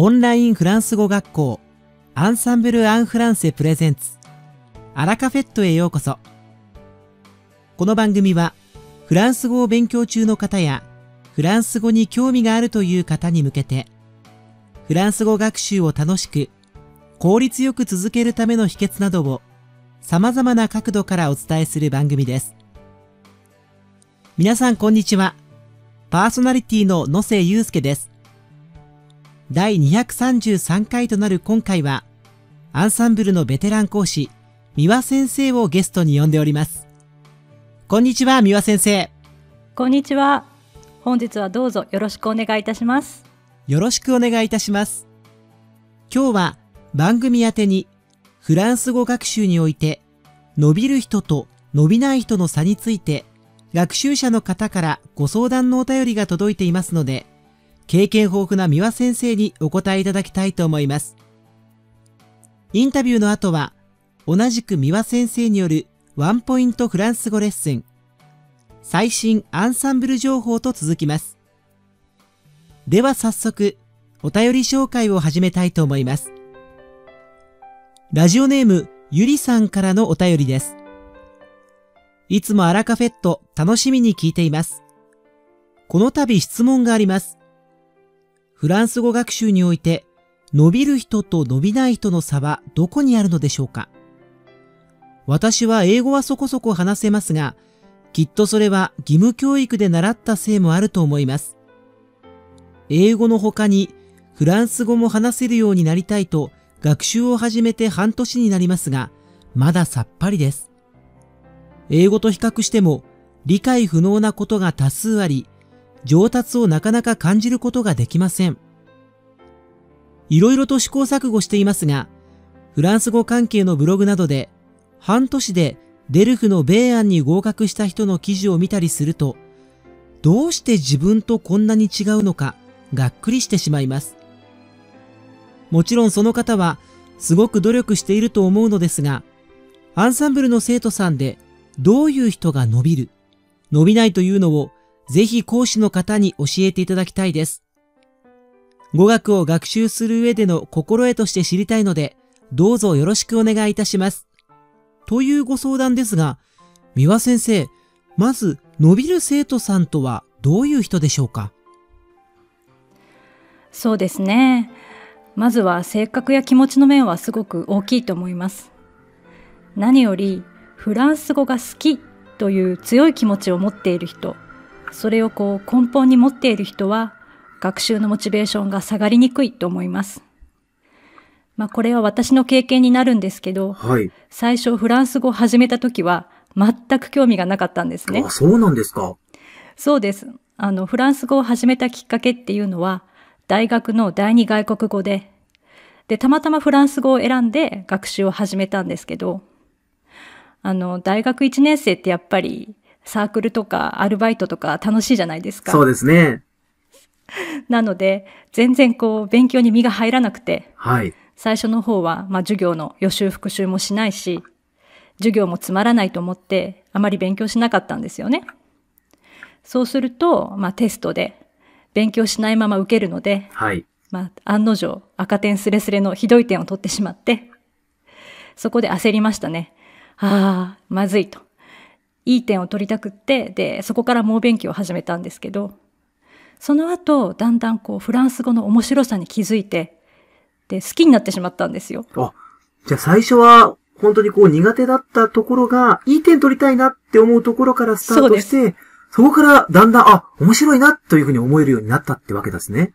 オンラインフランス語学校アンサンブル・アン・フランセプレゼンツアラカフェットへようこそ。この番組はフランス語を勉強中の方やフランス語に興味があるという方に向けてフランス語学習を楽しく効率よく続けるための秘訣などを様々な角度からお伝えする番組です。皆さんこんにちは。パーソナリティの野瀬祐介です。第233回となる今回は、アンサンブルのベテラン講師、三輪先生をゲストに呼んでおります。こんにちは、三輪先生。こんにちは。本日はどうぞよろしくお願いいたします。よろしくお願いいたします。今日は番組宛てに、フランス語学習において、伸びる人と伸びない人の差について、学習者の方からご相談のお便りが届いていますので、経験豊富な三輪先生にお答えいただきたいと思います。インタビューの後は、同じく三輪先生によるワンポイントフランス語レッスン、最新アンサンブル情報と続きます。では早速、お便り紹介を始めたいと思います。ラジオネーム、ゆりさんからのお便りです。いつもアラカフェット楽しみに聞いています。この度質問があります。フランス語学習において、伸びる人と伸びない人の差はどこにあるのでしょうか？私は英語はそこそこ話せますが、きっとそれは義務教育で習ったせいもあると思います。英語の他にフランス語も話せるようになりたいと学習を始めて半年になりますが、まださっぱりです。英語と比較しても理解不能なことが多数あり、上達をなかなか感じることができません。いろいろと試行錯誤していますが、フランス語関係のブログなどで、半年でデルフの米案に合格した人の記事を見たりすると、どうして自分とこんなに違うのか、がっくりしてしまいます。もちろんその方は、すごく努力していると思うのですが、アンサンブルの生徒さんで、どういう人が伸びる、伸びないというのをぜひ講師の方に教えていただきたいです。語学を学習する上での心得として知りたいので、どうぞよろしくお願いいたします。というご相談ですが、三輪先生、まず伸びる生徒さんとはどういう人でしょうか？そうですね。まずは性格や気持ちの面はすごく大きいと思います。何よりフランス語が好きという強い気持ちを持っている人それをこう根本に持っている人は学習のモチベーションが下がりにくいと思います。まあこれは私の経験になるんですけど、はい、最初フランス語を始めた時は全く興味がなかったんですね。あ、そうなんですか。そうです。あの、フランス語を始めたきっかけっていうのは、大学の第二外国語で、で、たまたまフランス語を選んで学習を始めたんですけど、あの、大学1年生ってやっぱりサークルとかアルバイトとか楽しいじゃないですか。そうですね。なので、全然こう、勉強に身が入らなくて、はい。最初の方は、まあ、授業の予習復習もしないし、授業もつまらないと思って、あまり勉強しなかったんですよね。そうすると、まあ、テストで、勉強しないまま受けるので、はい。まあ、案の定、赤点スレスレのひどい点を取ってしまって、そこで焦りましたね。ああ、まずいと。いい点を取りたくって、で、そこから猛勉強を始めたんですけど、その後、だんだんこう、フランス語の面白さに気づいて、で、好きになってしまったんですよ。あ、じゃあ最初は、本当にこう苦手だったところが、いい点取りたいなって思うところからスタートして、そこからだんだん、あ、面白いなというふうに思えるようになったってわけですね。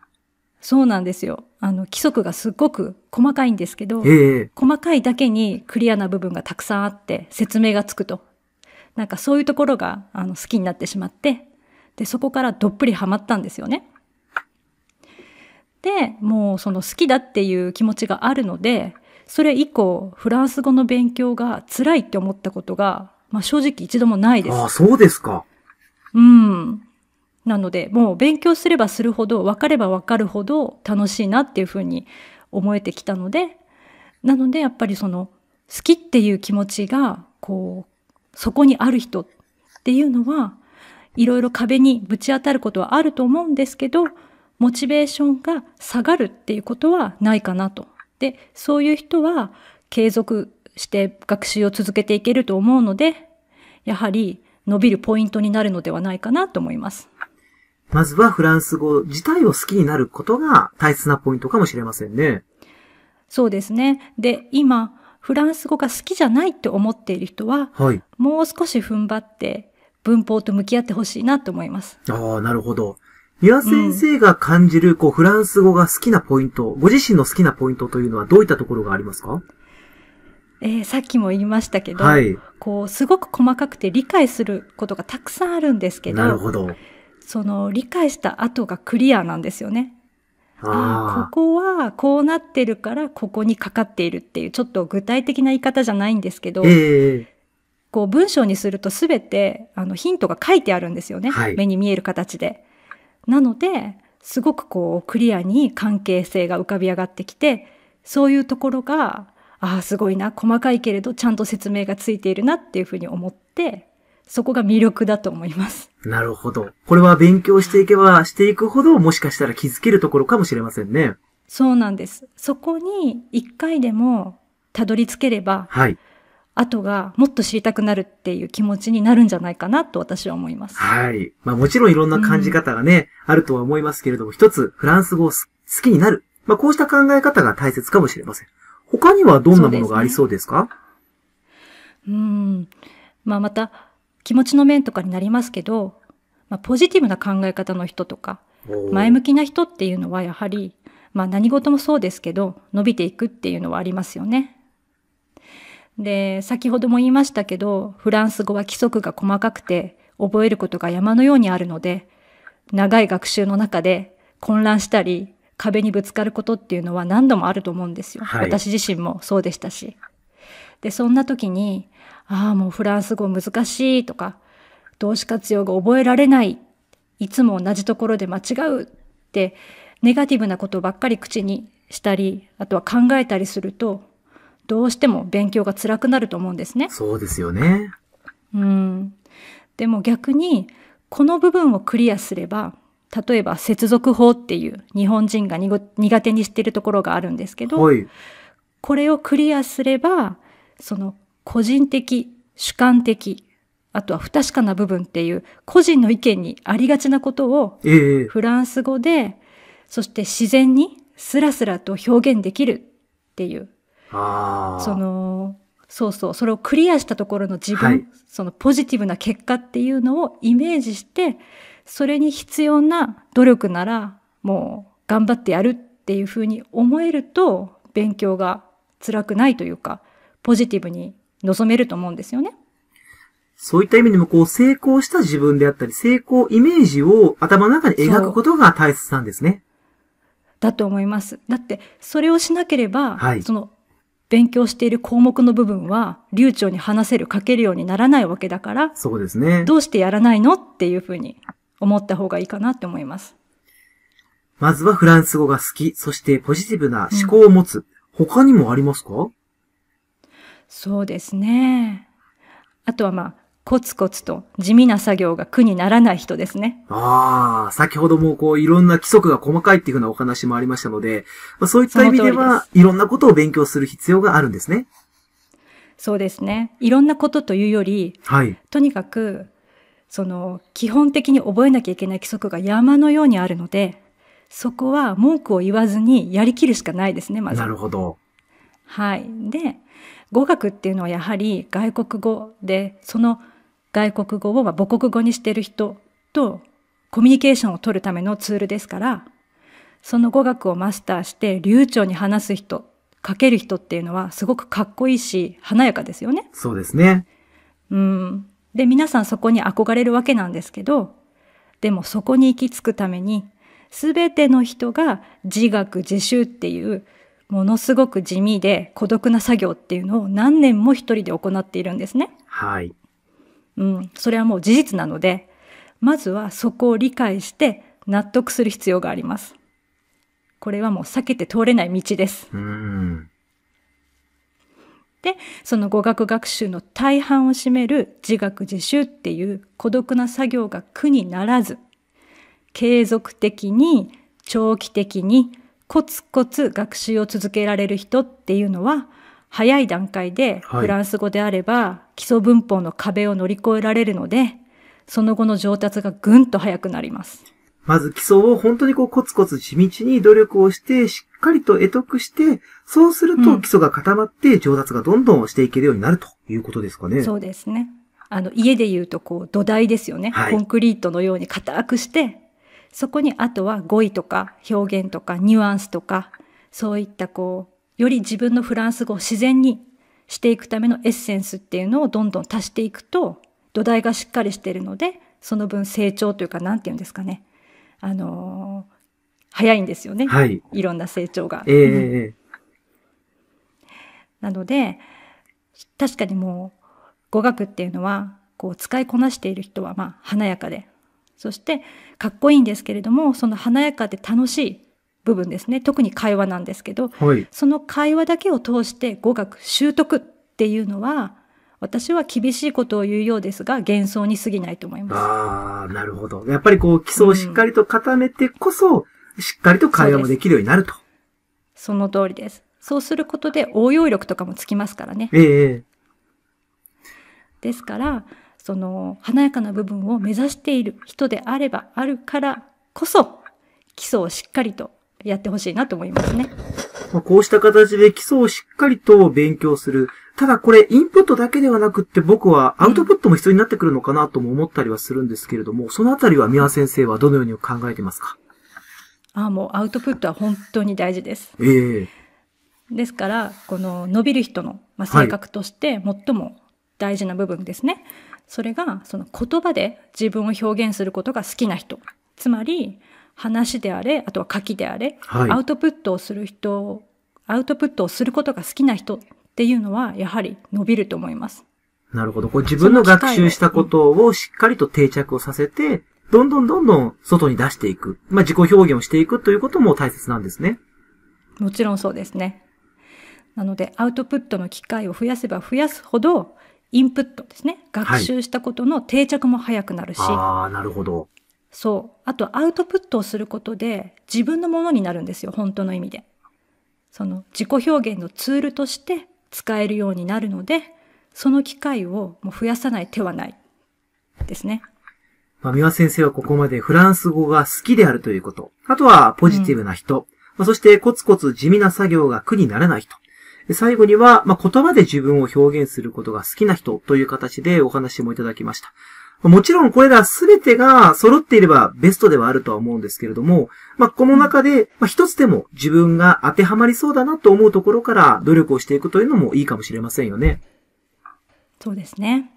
そうなんですよ。あの、規則がすっごく細かいんですけど、えー、細かいだけにクリアな部分がたくさんあって説明がつくと。なんかそういうところがあの好きになってしまって、で、そこからどっぷりハマったんですよね。で、もうその好きだっていう気持ちがあるので、それ以降、フランス語の勉強が辛いって思ったことが、まあ正直一度もないです。ああ、そうですか。うん。なので、もう勉強すればするほど、分かれば分かるほど楽しいなっていうふうに思えてきたので、なのでやっぱりその好きっていう気持ちが、こう、そこにある人っていうのは、いろいろ壁にぶち当たることはあると思うんですけど、モチベーションが下がるっていうことはないかなと。で、そういう人は継続して学習を続けていけると思うので、やはり伸びるポイントになるのではないかなと思います。まずはフランス語自体を好きになることが大切なポイントかもしれませんね。そうですね。で、今、フランス語が好きじゃないって思っている人は、はい、もう少し踏ん張って文法と向き合ってほしいなと思います。ああ、なるほど。三輪先生が感じる、こう、フランス語が好きなポイント、ご自身の好きなポイントというのはどういったところがありますか？えー、さっきも言いましたけど、はい、こう、すごく細かくて理解することがたくさんあるんですけど、なるほど。その、理解した後がクリアなんですよね。ああ、ここはこうなってるからここにかかっているっていう、ちょっと具体的な言い方じゃないんですけど、えー、こう文章にするとすべてあのヒントが書いてあるんですよね、はい、目に見える形で。なので、すごくこうクリアに関係性が浮かび上がってきて、そういうところが、ああ、すごいな、細かいけれどちゃんと説明がついているなっていうふうに思って、そこが魅力だと思います。なるほど。これは勉強していけばしていくほど、もしかしたら気づけるところかもしれませんね。そうなんです。そこに一回でもたどり着ければ、はい。後がもっと知りたくなるっていう気持ちになるんじゃないかなと私は思います。はい。まあもちろんいろんな感じ方がね、うん、あるとは思いますけれども、一つフランス語を好きになる。まあこうした考え方が大切かもしれません。他にはどんなものがありそうですか？う、ね、ん。まあまた気持ちの面とかになりますけど、まあポジティブな考え方の人とか、前向きな人っていうのはやはり、まあ何事もそうですけど、伸びていくっていうのはありますよね。で、先ほども言いましたけど、フランス語は規則が細かくて、覚えることが山のようにあるので、長い学習の中で混乱したり、壁にぶつかることっていうのは何度もあると思うんですよ。はい、私自身もそうでしたし。で、そんな時に、ああ、もうフランス語難しいとか、動詞活用が覚えられない、いつも同じところで間違うって、ネガティブなことばっかり口にしたり、あとは考えたりすると、どうしても勉強が辛くなると思うんですね。そうですよね。うん。でも逆に、この部分をクリアすれば、例えば接続法っていう日本人が苦手にしているところがあるんですけど、はい、これをクリアすれば、その個人的、主観的、あとは不確かな部分っていう個人の意見にありがちなことを、フランス語で、そして自然にスラスラと表現できるっていう、その、そうそう、それをクリアしたところの自分、はい、そのポジティブな結果っていうのをイメージして、それに必要な努力ならもう頑張ってやるっていうふうに思えると勉強が辛くないというか、ポジティブに臨めると思うんですよね。そういった意味でも、こう、成功した自分であったり、成功イメージを頭の中に描くことが大切なんですね。だと思います。だって、それをしなければ、はい、その、勉強している項目の部分は流暢に話せる、書けるようにならないわけだから、そうですね。どうしてやらないのっていうふうに思った方がいいかなって思います。まずはフランス語が好き、そしてポジティブな思考を持つ。うん、他にもありますか？そうですね。あとはまあ、コツコツと地味な作業が苦にならない人ですね。ああ、先ほどもこういろんな規則が細かいっていうふうなお話もありましたので、まあ、そういった意味では、いろんなことを勉強する必要があるんですね。そうですね。いろんなことというより、はい、とにかく、その、基本的に覚えなきゃいけない規則が山のようにあるので、そこは文句を言わずにやりきるしかないですね、まず。なるほど。はい。で、語学っていうのはやはり外国語で、その外国語を母国語にしている人とコミュニケーションを取るためのツールですから、その語学をマスターして流暢に話す人、書ける人っていうのはすごくかっこいいし、華やかですよね。そうですね。うん。で、皆さんそこに憧れるわけなんですけど、でもそこに行き着くために、すべての人が自学自習っていうものすごく地味で孤独な作業っていうのを何年も一人で行っているんですね。はい。うん、それはもう事実なので、まずはそこを理解して納得する必要があります。これはもう避けて通れない道です。で、その語学学習の大半を占める自学自習っていう孤独な作業が苦にならず、継続的に長期的にコツコツ学習を続けられる人っていうのは、早い段階でフランス語であれば基礎文法の壁を乗り越えられるので、その後の上達がぐんと早くなります。まず基礎を本当にこうコツコツ地道に努力をして、しっかりと得得して、そうすると基礎が固まって上達がどんどんしていけるようになるということですかね。そうですね。あの、家で言うとこう土台ですよね。はい、コンクリートのように固くして、そこにあとは語彙とか表現とかニュアンスとか、そういったこう、より自分のフランス語を自然にしていくためのエッセンスっていうのをどんどん足していくと、土台がしっかりしているので、その分成長というか、なんて言うんですかね。あのー、早いんですよね。はい。いろんな成長が。ええー、なので、確かにもう、語学っていうのは、こう、使いこなしている人は、まあ、華やかで、そして、かっこいいんですけれども、その華やかで楽しい部分ですね。特に会話なんですけど、はい、その会話だけを通して語学習得っていうのは、私は厳しいことを言うようですが、幻想に過ぎないと思います。ああ、なるほど。やっぱりこう、基礎をしっかりと固めてこそ、うん、しっかりと会話もできるようになると。その通りです。そうすることで応用力とかもつきますからね。ええですから、その華やかな部分を目指している人であればあるからこそ、基礎をしっかりとやってほしいなと思いますね。こうした形で基礎をしっかりと勉強する。ただこれインプットだけではなくって僕はアウトプットも必要になってくるのかなとも思ったりはするんですけれども、そのあたりは宮先生はどのように考えてますか？ああ、もうアウトプットは本当に大事です。ええー、ですから、この伸びる人の、まあ、性格として最も大事な部分ですね。はい、それが、その言葉で自分を表現することが好きな人。つまり、話であれ、あとは書きであれ、はい、アウトプットをする人、アウトプットをすることが好きな人っていうのは、やはり伸びると思います。なるほど。こう自分の学習したことをしっかりと定着をさせて、どんどんどんどん外に出していく。まあ、自己表現をしていくということも大切なんですね。もちろんそうですね。なので、アウトプットの機会を増やせば増やすほど、インプットですね。学習したことの定着も早くなるし。はい、ああ、なるほど。そう。あと、アウトプットをすることで自分のものになるんですよ。本当の意味で。その自己表現のツールとして使えるようになるので、その機会をもう増やさない手はないですね。まあ、三輪先生はここまでフランス語が好きであるということ。あとはポジティブな人。うん、まあ、そしてコツコツ地味な作業が苦にならない人。最後には、まあ、言葉で自分を表現することが好きな人という形でお話もいただきました。もちろんこれらすべてが揃っていればベストではあるとは思うんですけれども、まあ、この中で、まあ、一つでも自分が当てはまりそうだなと思うところから努力をしていくというのもいいかもしれませんよね。そうですね。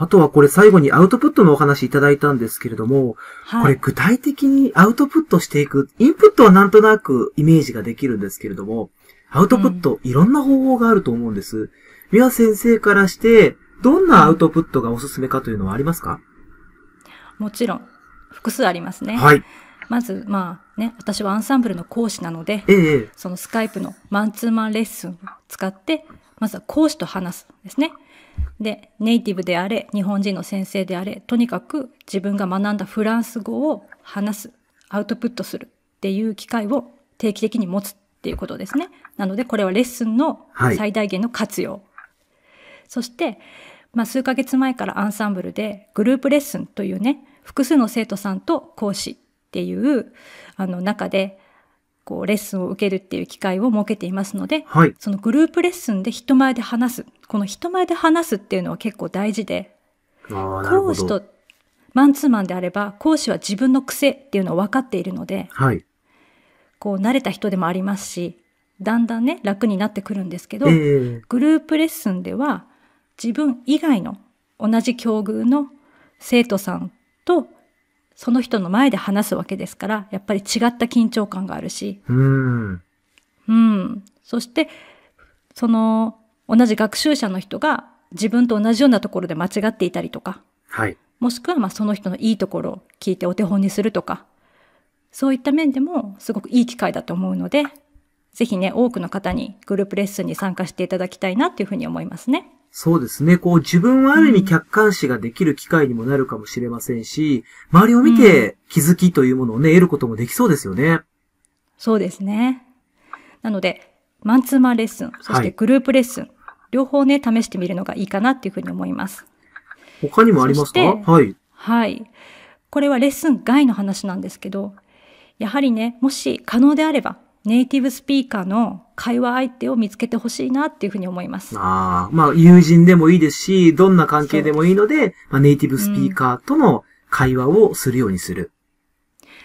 あとはこれ最後にアウトプットのお話いただいたんですけれども、はい、これ具体的にアウトプットしていく、インプットはなんとなくイメージができるんですけれども、アウトプット、いろんな方法があると思うんです。ミワ先生からして、どんなアウトプットがおすすめかというのはありますか？もちろん、複数ありますね。はい。まず、まあね、私はアンサンブルの講師なので、ええ、そのスカイプのマンツーマンレッスンを使って、まずは講師と話すですね。で、ネイティブであれ、日本人の先生であれ、とにかく自分が学んだフランス語を話す、アウトプットするっていう機会を定期的に持つっていうことですね。なので、これはレッスンの最大限の活用。はい、そして、まあ、数ヶ月前からアンサンブルでグループレッスンというね、複数の生徒さんと講師っていうあの中で、こう、レッスンを受けるっていう機会を設けていますので、はい、そのグループレッスンで人前で話す。この人前で話すっていうのは結構大事で、講師とマンツーマンであれば、講師は自分の癖っていうのを分かっているので、はい、こう、慣れた人でもありますし、だんだんね、楽になってくるんですけど、えー、グループレッスンでは、自分以外の同じ境遇の生徒さんとその人の前で話すわけですから、やっぱり違った緊張感があるし。うん。うん。そして、その、同じ学習者の人が自分と同じようなところで間違っていたりとか。はい。もしくは、まあ、その人のいいところを聞いてお手本にするとか。そういった面でも、すごくいい機会だと思うので、ぜひね、多くの方にグループレッスンに参加していただきたいなっていうふうに思いますね。そうですね。こう自分はある意味客観視ができる機会にもなるかもしれませんし、周りを見て気づきというものをね、得ることもできそうですよね。そうですね。なので、マンツーマンレッスン、そしてグループレッスン、両方ね、試してみるのがいいかなっていうふうに思います。他にもありますか？はい。はい。これはレッスン外の話なんですけど、やはりね、もし可能であれば、ネイティブスピーカーの会話相手を見つけてほしいなっていうふうに思います。ああ、まあ、友人でもいいですし、どんな関係でもいいので、まあ、ネイティブスピーカーとの会話をするようにする。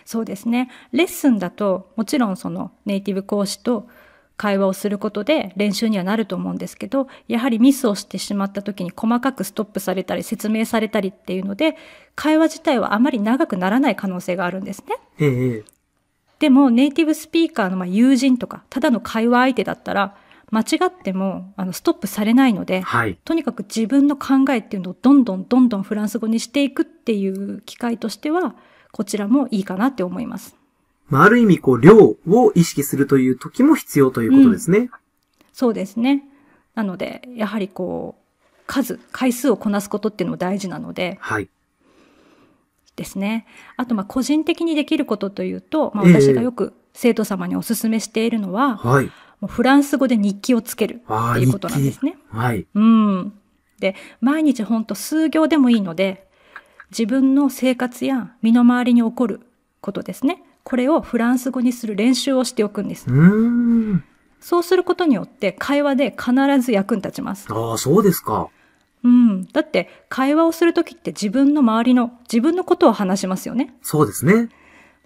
そうですね。レッスンだと、もちろんそのネイティブ講師と会話をすることで練習にはなると思うんですけど、やはりミスをしてしまった時に細かくストップされたり説明されたりっていうので、会話自体はあまり長くならない可能性があるんですね。ええええ。でもネイティブスピーカーのまあ友人とか、ただの会話相手だったら、間違ってもあのストップされないので、はい。とにかく自分の考えっていうのをどんどんどんどんフランス語にしていくっていう機会としては、こちらもいいかなって思います。まあ、ある意味、こう、量を意識するという時も必要ということですね。そうですね。なので、やはりこう、数、回数をこなすことっていうのも大事なのではい。ですね。あと、まあ、個人的にできることというと、まあ、ええ私がよく生徒様にお勧めしているのは、はい。もうフランス語で日記をつけるっていうことなんですね。はい。うん。で、毎日ほんと数行でもいいので、自分の生活や身の回りに起こることですね。これをフランス語にする練習をしておくんですう。ーん。そうすることによって会話で必ず役に立ちます。ああ、そうですか。うん。だって会話をするときって自分の周りの自分のことを話しますよね。そうですね。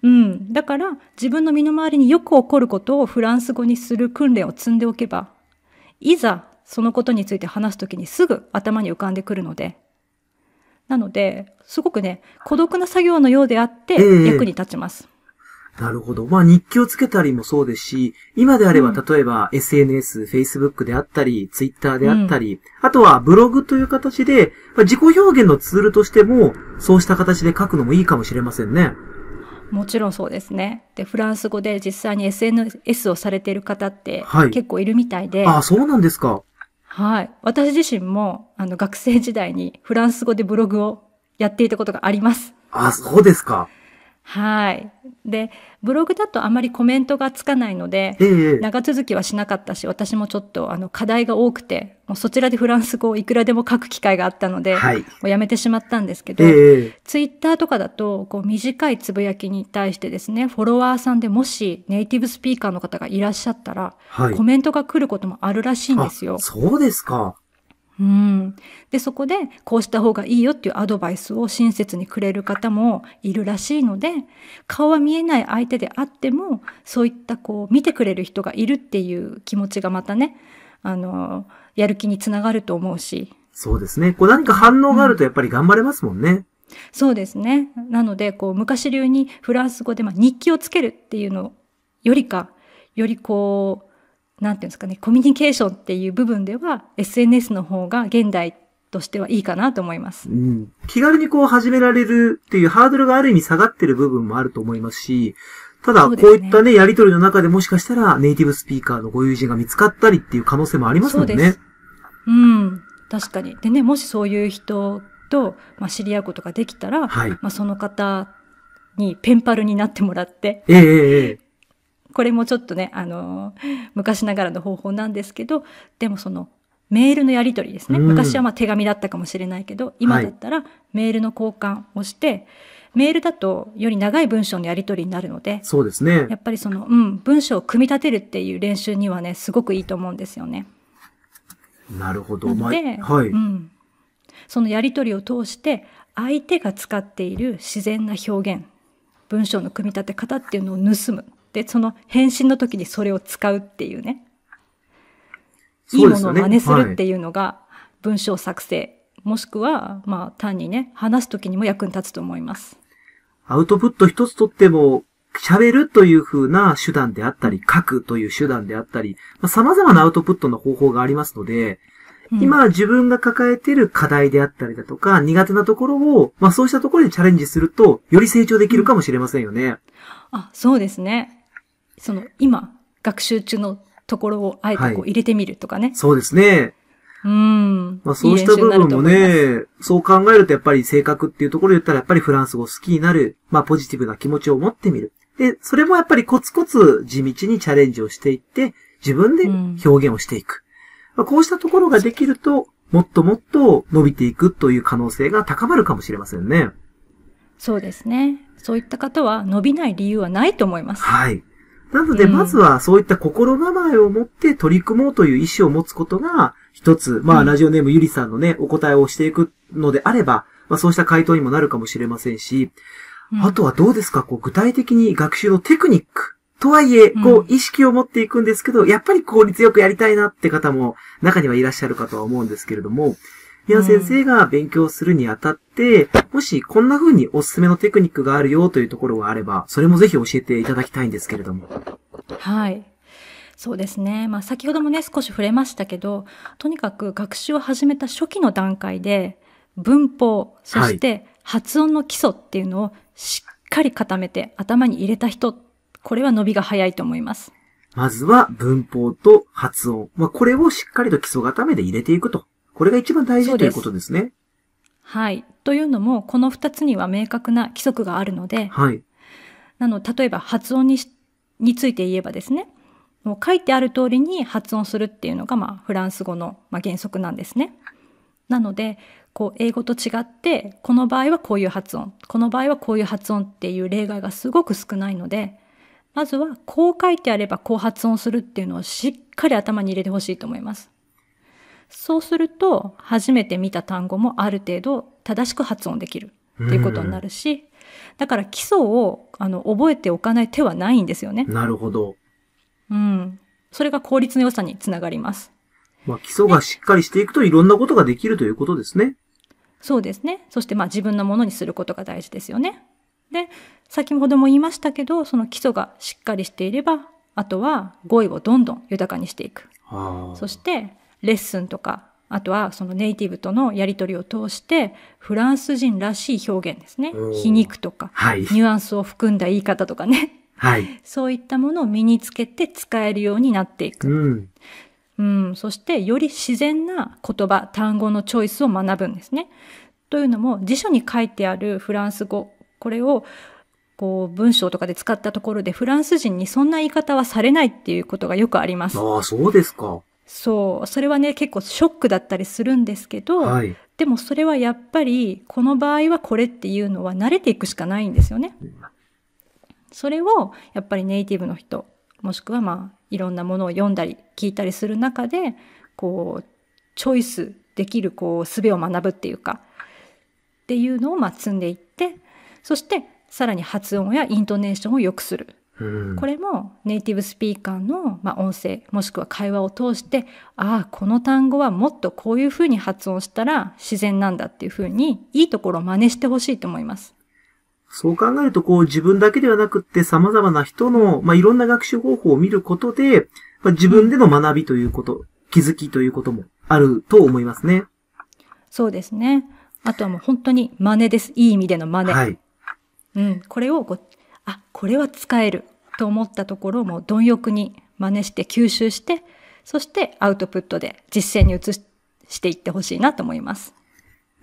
うん。だから自分の身の回りによく起こることをフランス語にする訓練を積んでおけば、いざそのことについて話すときにすぐ頭に浮かんでくるので、なので、すごくね、孤独な作業のようであってええ役に立ちます。なるほど。まあ日記をつけたりもそうですし、今であればうん例えば SNS、Facebook であったり、Twitter であったり、あとはブログという形で、まあ自己表現のツールとしても、そうした形で書くのもいいかもしれませんね。もちろんそうですね。で、フランス語で実際に SNS をされている方ってはい結構いるみたいで、ああ、そうなんですか。はい。私自身も、あの、学生時代にフランス語でブログをやっていたことがあります。ああ、そうですか。はい。で、ブログだとあまりコメントがつかないので、長続きはしなかったし、私もちょっとあの課題が多くて、もうそちらでフランス語をいくらでも書く機会があったので、はい。もうやめてしまったんですけど、ええええツイッターとかだと、こう短いつぶやきに対してですね、フォロワーさんでもしネイティブスピーカーの方がいらっしゃったら、はいコ。メントが来ることもあるらしいんですよあ。そうですか。うん。で、そこで、こうした方がいいよっていうアドバイスを親切にくれる方もいるらしいので、顔は見えない相手であっても、そういったこう、見てくれる人がいるっていう気持ちがまたね、あの、やる気につながると思うし、そうですね。こう何か反応があるとやっぱり頑張れますもんね。そうですね。なので、こう、昔流にフランス語で、まあ、日記をつけるっていうのよりか、よりこう、なんていうんですかね、コミュニケーションっていう部分では、SNS の方が現代としてはいいかなと思いますう。ん。気軽にこう始められるっていうハードルがある意味下がってる部分もあると思いますし、ただ、こそういったね、やりとりの中でもしかしたらネイティブスピーカーのご友人が見つかったりっていう可能性もありますもんねそうです。うん、確かに。でね、もしそういう人と、まあ、知り合うことができたら、はい。まあ、その方にペンパルになってもらって、ええええええこれもちょっとね、あのー昔ながらの方法なんですけど、でもその、メールのやり取りですね。うん昔はまあ手紙だったかもしれないけど、今だったらメールの交換をして、メールだとより長い文章のやり取りになるので、そうですねや。っぱりその、うん、文章を組み立てるっていう練習にはね、すごくいいと思うんですよね。なるほど。で、はい。うん、そのやり取りを通して相手が使っている自然な表現文章の組み立て方っていうのを盗むでその返信の時にそれを使うっていうね。いいものを真似するっていうのが文章作成、もしくはまあ単にね話す時にも役に立つと思います。アウトプット一つとっても、喋るという風な手段であったり、書くという手段であったり、まあ、様々なアウトプットの方法がありますので、うん。今自分が抱えている課題であったりだとか、苦手なところを、まあそうしたところでチャレンジすると、より成長できるかもしれませんよね。あそうですねその今学習中のところをあえてこうはい入れてみるとかね、そうですね。うん。まあそうした部分も。ね、そう考えるとやっぱり性格っていうところで言ったらやっぱりフランス語好きになる、まあポジティブな気持ちを持ってみる。で、それもやっぱりコツコツ地道にチャレンジをしていって、自分で表現をしていく。まあ、こうしたところができると、もっともっと伸びていくという可能性が高まるかもしれませんね。そうですね。そういった方は伸びない理由はないと思います。はい。なので、うん。まずはそういった心構えを持って取り組もうという意思を持つことが、一つ、まあ、うん。ラジオネームゆりさんのね、お答えをしていくのであれば、まあ、そうした回答にもなるかもしれませんし、うん。あとはどうですかこう、具体的に学習のテクニック。とはいえ、こうん。う、意識を持っていくんですけど、やっぱり効率よくやりたいなって方も中にはいらっしゃるかとは思うんですけれども、宮先生が勉強するにあたって、もしこんな風におすすめのテクニックがあるよというところがあれば、それもぜひ教えていただきたいんですけれども。はい。そうですね。まあ先ほどもね、少し触れましたけど、とにかく学習を始めた初期の段階で、文法、そして発音の基礎っていうのをしっかり固めて頭に入れた人、これは伸びが早いと思います。まずは文法と発音。まあ、これをしっかりと基礎固めで入れていくと。これが一番大事ということですね。はい。というのも、この二つには明確な規則があるので、はい。なの、例えば発音にしについて言えばですね、もう書いてある通りに発音するっていうのが、まあ、フランス語の、まあ、原則なんですね。なので、こう、英語と違って、この場合はこういう発音、この場合はこういう発音っていう例外がすごく少ないので、まずは、こう書いてあればこう発音するっていうのをしっかり頭に入れてほしいと思います。そうすると、初めて見た単語もある程度正しく発音できるっていうことになるし、だから基礎をあの覚えておかない手はないんですよね。なるほど。うん。それが効率の良さにつながります。まあ、基礎がしっかりしていくといろんなことができるということですね。そうですね。そしてまあ自分のものにすることが大事ですよね。で、先ほども言いましたけど、その基礎がしっかりしていれば、あとは語彙をどんどん豊かにしていく。そして、レッスンとか、あとはそのネイティブとのやりとりを通して、フランス人らしい表現ですね。皮肉とか、はい。ニュアンスを含んだ言い方とかね。はい。そういったものを身につけて使えるようになっていく。うん。うん、そしてより自然な言葉、単語のチョイスを学ぶんですね。というのも辞書に書いてあるフランス語、これをこう文章とかで使ったところでフランス人にそんな言い方はされないっていうことがよくあります。ああ、そうですか。そう、それはね結構ショックだったりするんですけど、はい。でもそれはやっぱりこの場合はこれっていうのは慣れていくしかないんですよね。それをやっぱりネイティブの人もしくはまあいろんなものを読んだり聞いたりする中でこうチョイスできるこう術を学ぶっていうかっていうのをまあ積んでいってそしてさらに発音やイントネーションを良くするうん。これもネイティブスピーカーの、まあ、音声もしくは会話を通してああこの単語はもっとこういうふうに発音したら自然なんだっていうふうにいいところを真似してほしいと思います。そう考えると、こう、自分だけではなくって様々な人の、まあ、いろんな学習方法を見ることで、まあ、自分での学びということ、気づきということもあると思いますね。そうですね。あとはもう本当に真似です。いい意味での真似。はい。うん。これをこう、あ、これは使えると思ったところをもう貪欲に真似して吸収して、そしてアウトプットで実践に移ししていってほしいなと思います。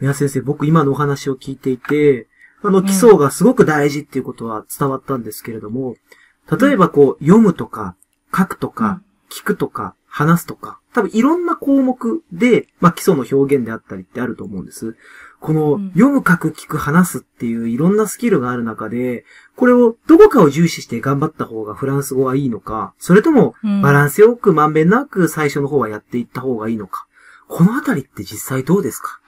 宮先生、僕今のお話を聞いていて、あの、基礎がすごく大事っていうことは伝わったんですけれども、例えばこう、読むとか、書くとか、聞くとか、話すとか、多分いろんな項目で、まあ、基礎の表現であったりってあると思うんです。このうん、読む、書く、聞く、話すっていういろんなスキルがある中で、これをどこかを重視して頑張った方がフランス語はいいのか、それともうん。バランスよくまんべんなく最初の方はやっていった方がいいのか。このあたりって実際どうですか？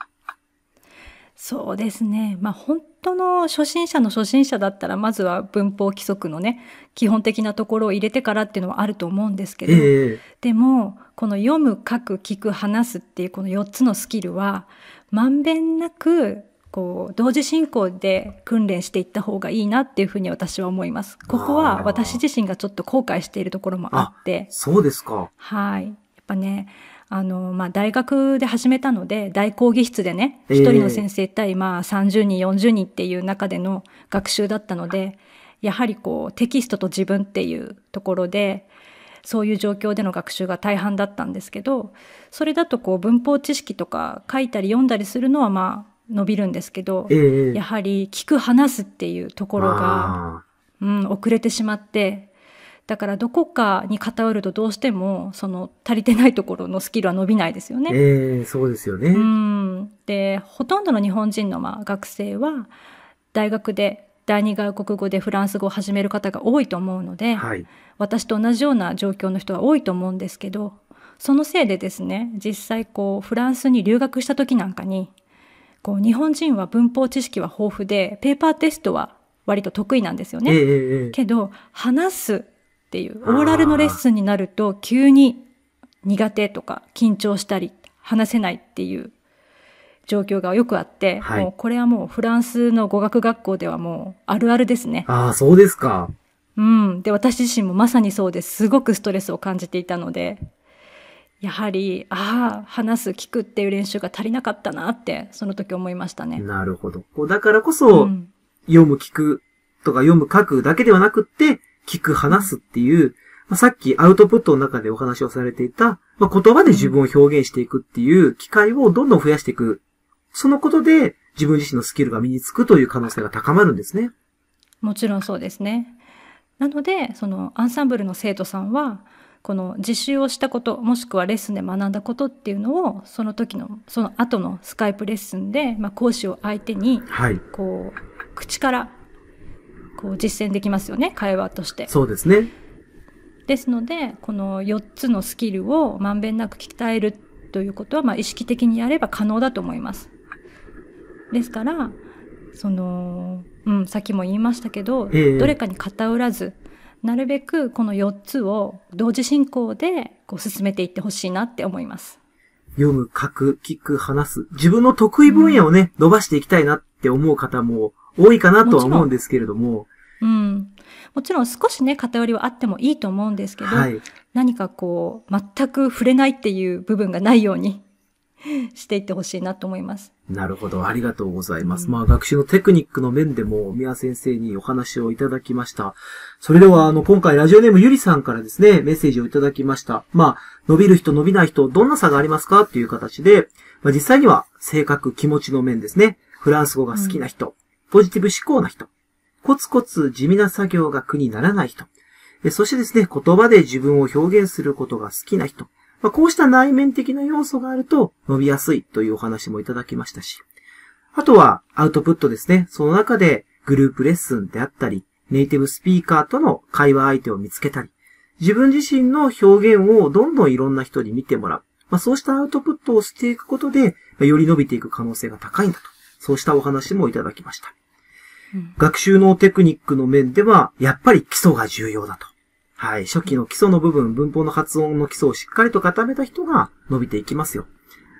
そうですね。まあ本当の初心者の初心者だったら、まずは文法規則のね、基本的なところを入れてからっていうのはあると思うんですけど、ええでも、この読む、書く、聞く、話すっていうこの4つのスキルは、まんべんなく、こう、同時進行で訓練していった方がいいなっていうふうに私は思います。ここは私自身がちょっと後悔しているところもあって、そうですか。はい。やっぱね、あの、まあ、大学で始めたので、大講義室でね、ええ。一人の先生対、まあ、30人、40人っていう中での学習だったので、やはりこう、テキストと自分っていうところで、そういう状況での学習が大半だったんですけどそれだとこう文法知識とか書いたり読んだりするのはまあ伸びるんですけど、ええ。やはり聞く話すっていうところが、あうん、遅れてしまってだからどこかに偏るとどうしてもその足りてないところのスキルは伸びないですよーね。ええそうですよね。うん、でほとんどの日本人のまあ学生は大学で第二外国語でフランス語を始める方が多いと思うので、はい。私と同じような状況の人が多いと思うんですけどそのせいでですね実際こうフランスに留学した時なんかにこう日本人は文法知識は豊富でペーパーテストは割と得意なんですよね。ええええええけど話すっていうオーラルのレッスンになると急に苦手とか緊張したり話せないっていう状況がよくあって、はいもうこれはもうフランスの語学学校ではもうあるあるですね。ああ、そうですか。うん。で、私自身もまさにそうです。すごくストレスを感じていたので、やはり、ああ、話す、聞くっていう練習が足りなかったなって、その時思いましたね。なるほど。こうだからこそ、うん読む、聞くとか読む、書くだけではなくって、聞く、話すっていう、まあ、さっきアウトプットの中でお話をされていた、まあ、言葉で自分を表現していくっていう機会をどんどん増やしていく。そのことで自分自身のスキルが身につくという可能性が高まるんですね。もちろんそうですね。なので、そのアンサンブルの生徒さんは、この実習をしたこと、もしくはレッスンで学んだことっていうのを、その時の、その後のスカイプレッスンで、まあ、講師を相手に、はい。こう、口から、こう実践できますよね、会話として。そうですね。ですのでこの4つのスキルをまんべんなく鍛えるということは、まあ、意識的にやれば可能だと思います。ですからその、うん、さっきも言いましたけど、ええどれかに偏らずなるべくこの4つを同時進行でこう進めていってほしいなって思います。読む、書く、聞く、話す。自分の得意分野をね、伸ばしていきたいなって思う方も多いかなとは思うんですけれども。うん、もちろん少しね偏りはあってもいいと思うんですけど、はい。何かこう全く触れないっていう部分がないようにしていってほしいなと思います。なるほど。ありがとうございます。うんまあ、学習のテクニックの面でも、宮先生にお話をいただきました。それでは、あの、今回ラジオネームゆりさんからですね、メッセージをいただきました。まあ、伸びる人、伸びない人、どんな差がありますかっていう形で、まあ、実際には、性格、気持ちの面ですね。フランス語が好きな人、ポジティブ思考な人、コツコツ地味な作業が苦にならない人、そしてですね、言葉で自分を表現することが好きな人、まあ、こうした内面的な要素があると伸びやすいというお話もいただきましたし、あとはアウトプットですね。その中でグループレッスンであったり、ネイティブスピーカーとの会話相手を見つけたり、自分自身の表現をどんどんいろんな人に見てもらう。まあ、そうしたアウトプットをしていくことで、より伸びていく可能性が高いんだと。そうしたお話もいただきました。学習のテクニックの面では、やっぱり基礎が重要だと。はい。初期の基礎の部分、文法の発音の基礎をしっかりと固めた人が伸びていきますよ。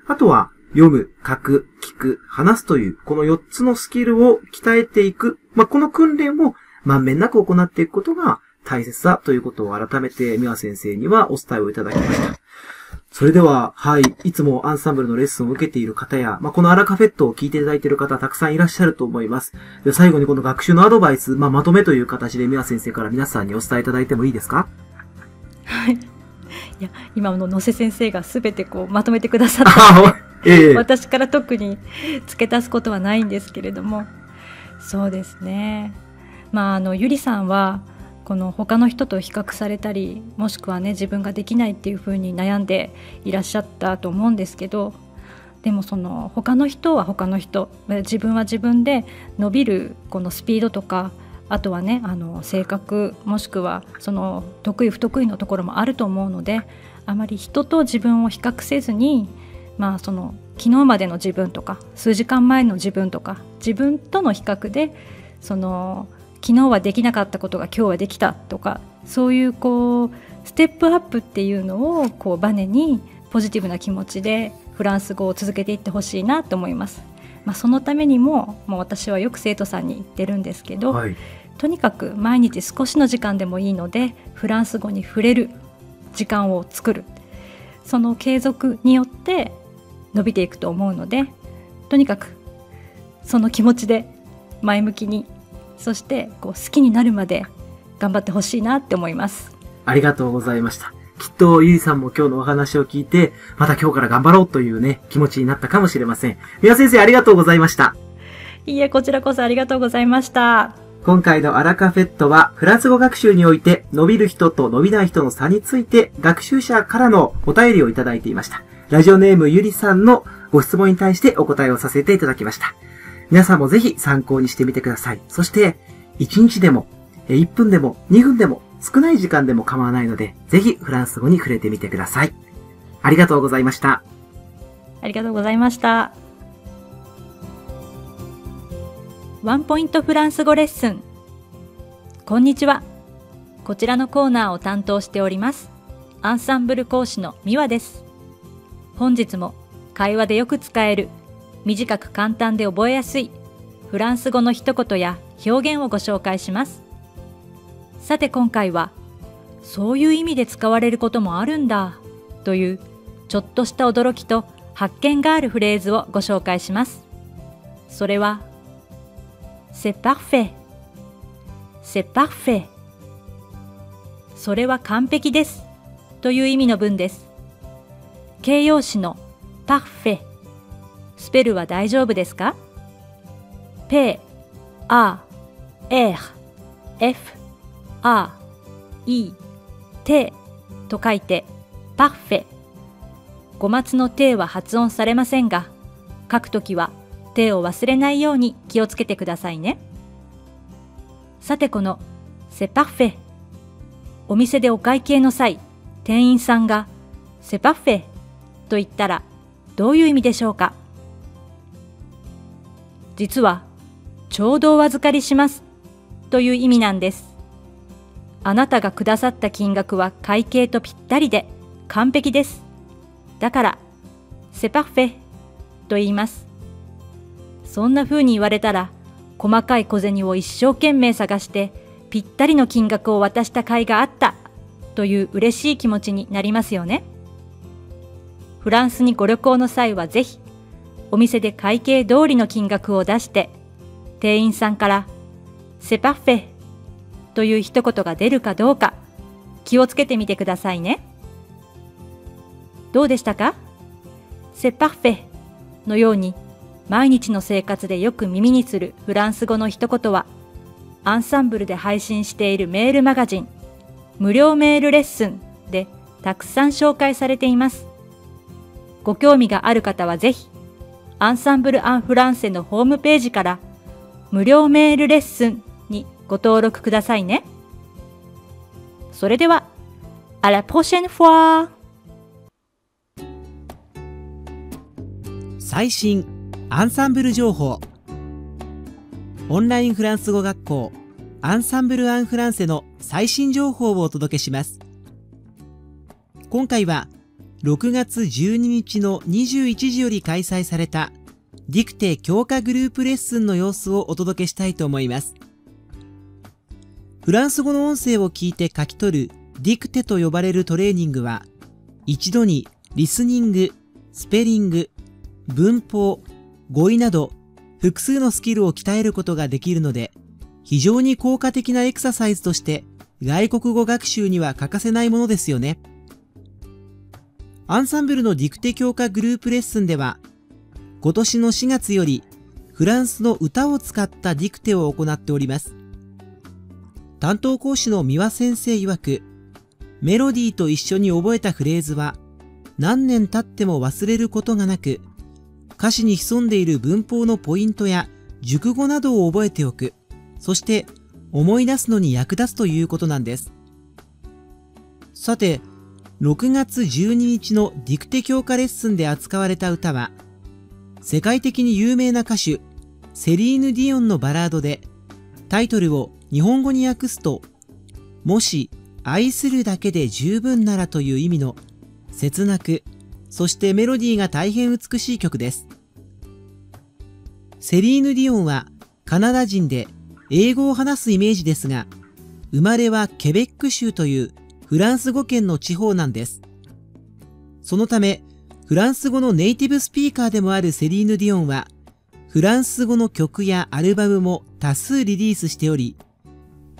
あとは、読む、書く、聞く、話すという、この4つのスキルを鍛えていく。まあ、この訓練をまんべんなく行っていくことが大切だということを改めて、ミワ先生にはお伝えをいただきました。それでは、はい。いつもアンサンブルのレッスンを受けている方や、まあ、このアラカフェットを聞いていただいている方、たくさんいらっしゃると思います。で最後にこの学習のアドバイス、まあ、まとめという形で、ミワ先生から皆さんにお伝えいただいてもいいですか？はい。いや、今の野瀬先生がすべてこうまとめてくださったあので、ええ私から特に付け足すことはないんですけれども、そうですね。まあ、あの、ゆりさんは、この他の人と比較されたり、もしくはね、自分ができないっていうふうに悩んでいらっしゃったと思うんですけど、でもその他の人は他の人自分は自分で伸びるこのスピードとかあとはねあの性格もしくはその得意不得意のところもあると思うのであまり人と自分を比較せずにまあその昨日までの自分とか数時間前の自分とか自分との比較でその昨日はできなかったことが今日はできたとかそういうこうステップアップっていうのをこうバネにポジティブな気持ちでフランス語を続けていってほしいなと思います。まあ、そのためにももう私はよく生徒さんに言ってるんですけど、はい。とにかく毎日少しの時間でもいいのでフランス語に触れる時間を作るその継続によって伸びていくと思うのでとにかくその気持ちで前向きにそしてこう好きになるまで頑張ってほしいなって思います。ありがとうございました。きっとゆりさんも今日のお話を聞いて、また今日から頑張ろうというね、気持ちになったかもしれません。三輪先生ありがとうございました。いいえ、こちらこそありがとうございました。今回のアラカフェットは、フランス語学習において、伸びる人と伸びない人の差について、学習者からのお便りをいただいていました。ラジオネームゆりさんのご質問に対してお答えをさせていただきました。皆さんもぜひ参考にしてみてください。そして、1日でも、1分でも、2分でも、少ない時間でも構わないので、ぜひフランス語に触れてみてください。ありがとうございました。ありがとうございました。ワンポイントフランス語レッスン。こんにちは。こちらのコーナーを担当しております。アンサンブル講師のミワです。本日も会話でよく使える短く簡単で覚えやすいフランス語の一言や表現をご紹介します。さて今回は、そういう意味で使われることもあるんだというちょっとした驚きと発見があるフレーズをご紹介します。それは、C'est parfait. C'est parfait. それは完璧ですという意味の文です。形容詞の parfait スペルは大丈夫ですか ?p, a, r, f, a, e, t と書いてパッフェ。語末の t は発音されませんが、書くときは t を忘れないように気をつけてくださいね。さてこのセパッフェ。お店でお会計の際、店員さんがセパッフェと言ったらどういう意味でしょうか？実は、ちょうどお預かりしますという意味なんです。あなたがくださった金額は会計とぴったりで完璧です。だから、セパフェと言います。そんな風に言われたら、細かい小銭を一生懸命探して、ぴったりの金額を渡した甲斐があったという嬉しい気持ちになりますよね。フランスにご旅行の際はぜひお店で会計通りの金額を出して、店員さんから、セパッフェという一言が出るかどうか気をつけてみてくださいね。どうでしたか？セパッフェのように毎日の生活でよく耳にするフランス語の一言は、アンサンブルで配信しているメールマガジン、無料メールレッスンでたくさん紹介されています。ご興味がある方はぜひアンサンブル・アン・フランセのホームページから無料メールレッスンにご登録くださいね。それでは、 à la prochaine fois 最新アンサンブル情報オンラインフランス語学校 Ensemble en Français の最新情報をお届けします。今回は6月12日の21時より開催されたディクテ強化グループレッスンの様子をお届けしたいと思います。フランス語の音声を聞いて書き取るディクテと呼ばれるトレーニングは一度にリスニング、スペリング、文法、語彙など複数のスキルを鍛えることができるので非常に効果的なエクササイズとして外国語学習には欠かせないものですよね。アンサンブルのディクテ強化グループレッスンでは、今年の4月よりフランスの歌を使ったディクテを行っております。担当講師の三輪先生曰く、メロディーと一緒に覚えたフレーズは何年経っても忘れることがなく、歌詞に潜んでいる文法のポイントや熟語などを覚えておく、そして思い出すのに役立つということなんです。さて、6月12日の dictée 強化レッスンで扱われた歌は、世界的に有名な歌手、セリーヌ・ディオンのバラードで、タイトルを日本語に訳すと、もし愛するだけで十分ならという意味の切なく、そしてメロディーが大変美しい曲です。セリーヌ・ディオンはカナダ人で英語を話すイメージですが、生まれはケベック州というフランス語圏の地方なんです。そのため、フランス語のネイティブスピーカーでもあるセリーヌ・ディオンは、フランス語の曲やアルバムも多数リリースしており、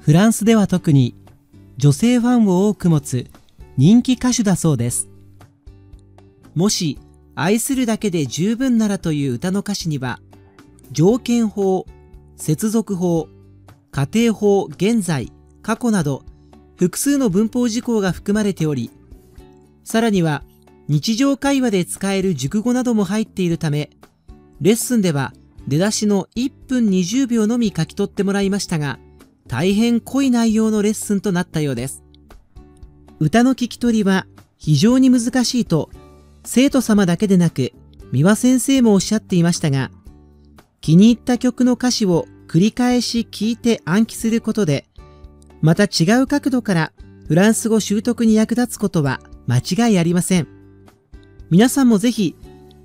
フランスでは特に女性ファンを多く持つ人気歌手だそうです。もし、愛するだけで十分ならという歌の歌詞には、条件法、接続法、家庭法、現在、過去など、複数の文法事項が含まれており、さらには、日常会話で使える熟語なども入っているため、レッスンでは出だしの1分20秒のみ書き取ってもらいましたが、大変濃い内容のレッスンとなったようです。歌の聞き取りは非常に難しいと、生徒様だけでなく、三輪先生もおっしゃっていましたが、気に入った曲の歌詞を繰り返し聞いて暗記することで、また違う角度からフランス語習得に役立つことは間違いありません。皆さんもぜひ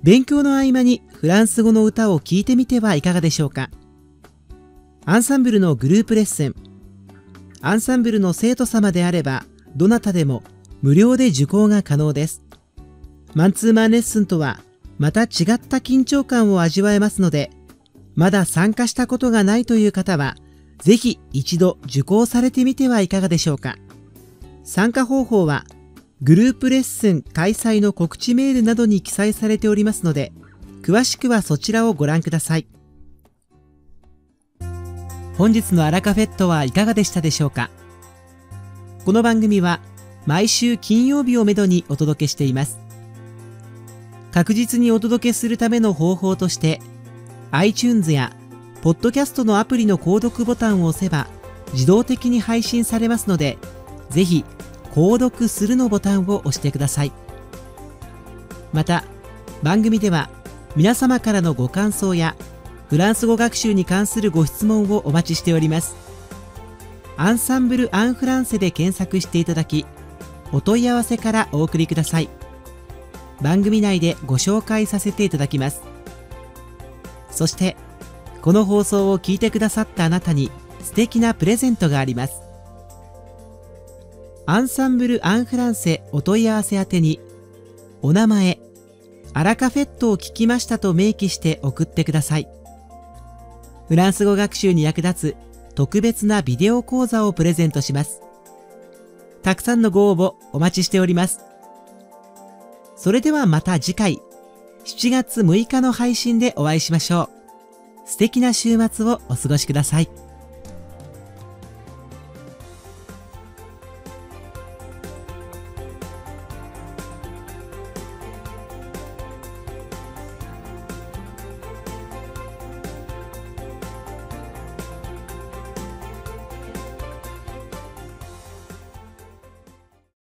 勉強の合間にフランス語の歌を聴いてみてはいかがでしょうか。アンサンブルのグループレッスン。アンサンブルの生徒様であれば、どなたでも無料で受講が可能です。マンツーマンレッスンとは、また違った緊張感を味わえますので、まだ参加したことがないという方は、ぜひ一度受講されてみてはいかがでしょうか。参加方法は、グループレッスン開催の告知メールなどに記載されておりますので、詳しくはそちらをご覧ください。本日のアラカフェットはいかがでしたでしょうかこの番組は毎週金曜日をめどにお届けしています。確実にお届けするための方法として、iTunes やポッドキャストのアプリの購読ボタンを押せば自動的に配信されますので、ぜひ購読するのボタンを押してください。また、番組では皆様からのご感想やフランス語学習に関するご質問をお待ちしております。アンサンブル・アン・フランセで検索していただき、お問い合わせからお送りください。番組内でご紹介させていただきます。そして、この放送を聞いてくださったあなたに素敵なプレゼントがあります。アンサンブル・アン・フランセお問い合わせ宛てに、お名前、アラカフェットを聞きましたと明記して送ってください。フランス語学習に役立つ特別なビデオ講座をプレゼントします。たくさんのご応募お待ちしております。それではまた次回、7月6日の配信でお会いしましょう。素敵な週末をお過ごしください。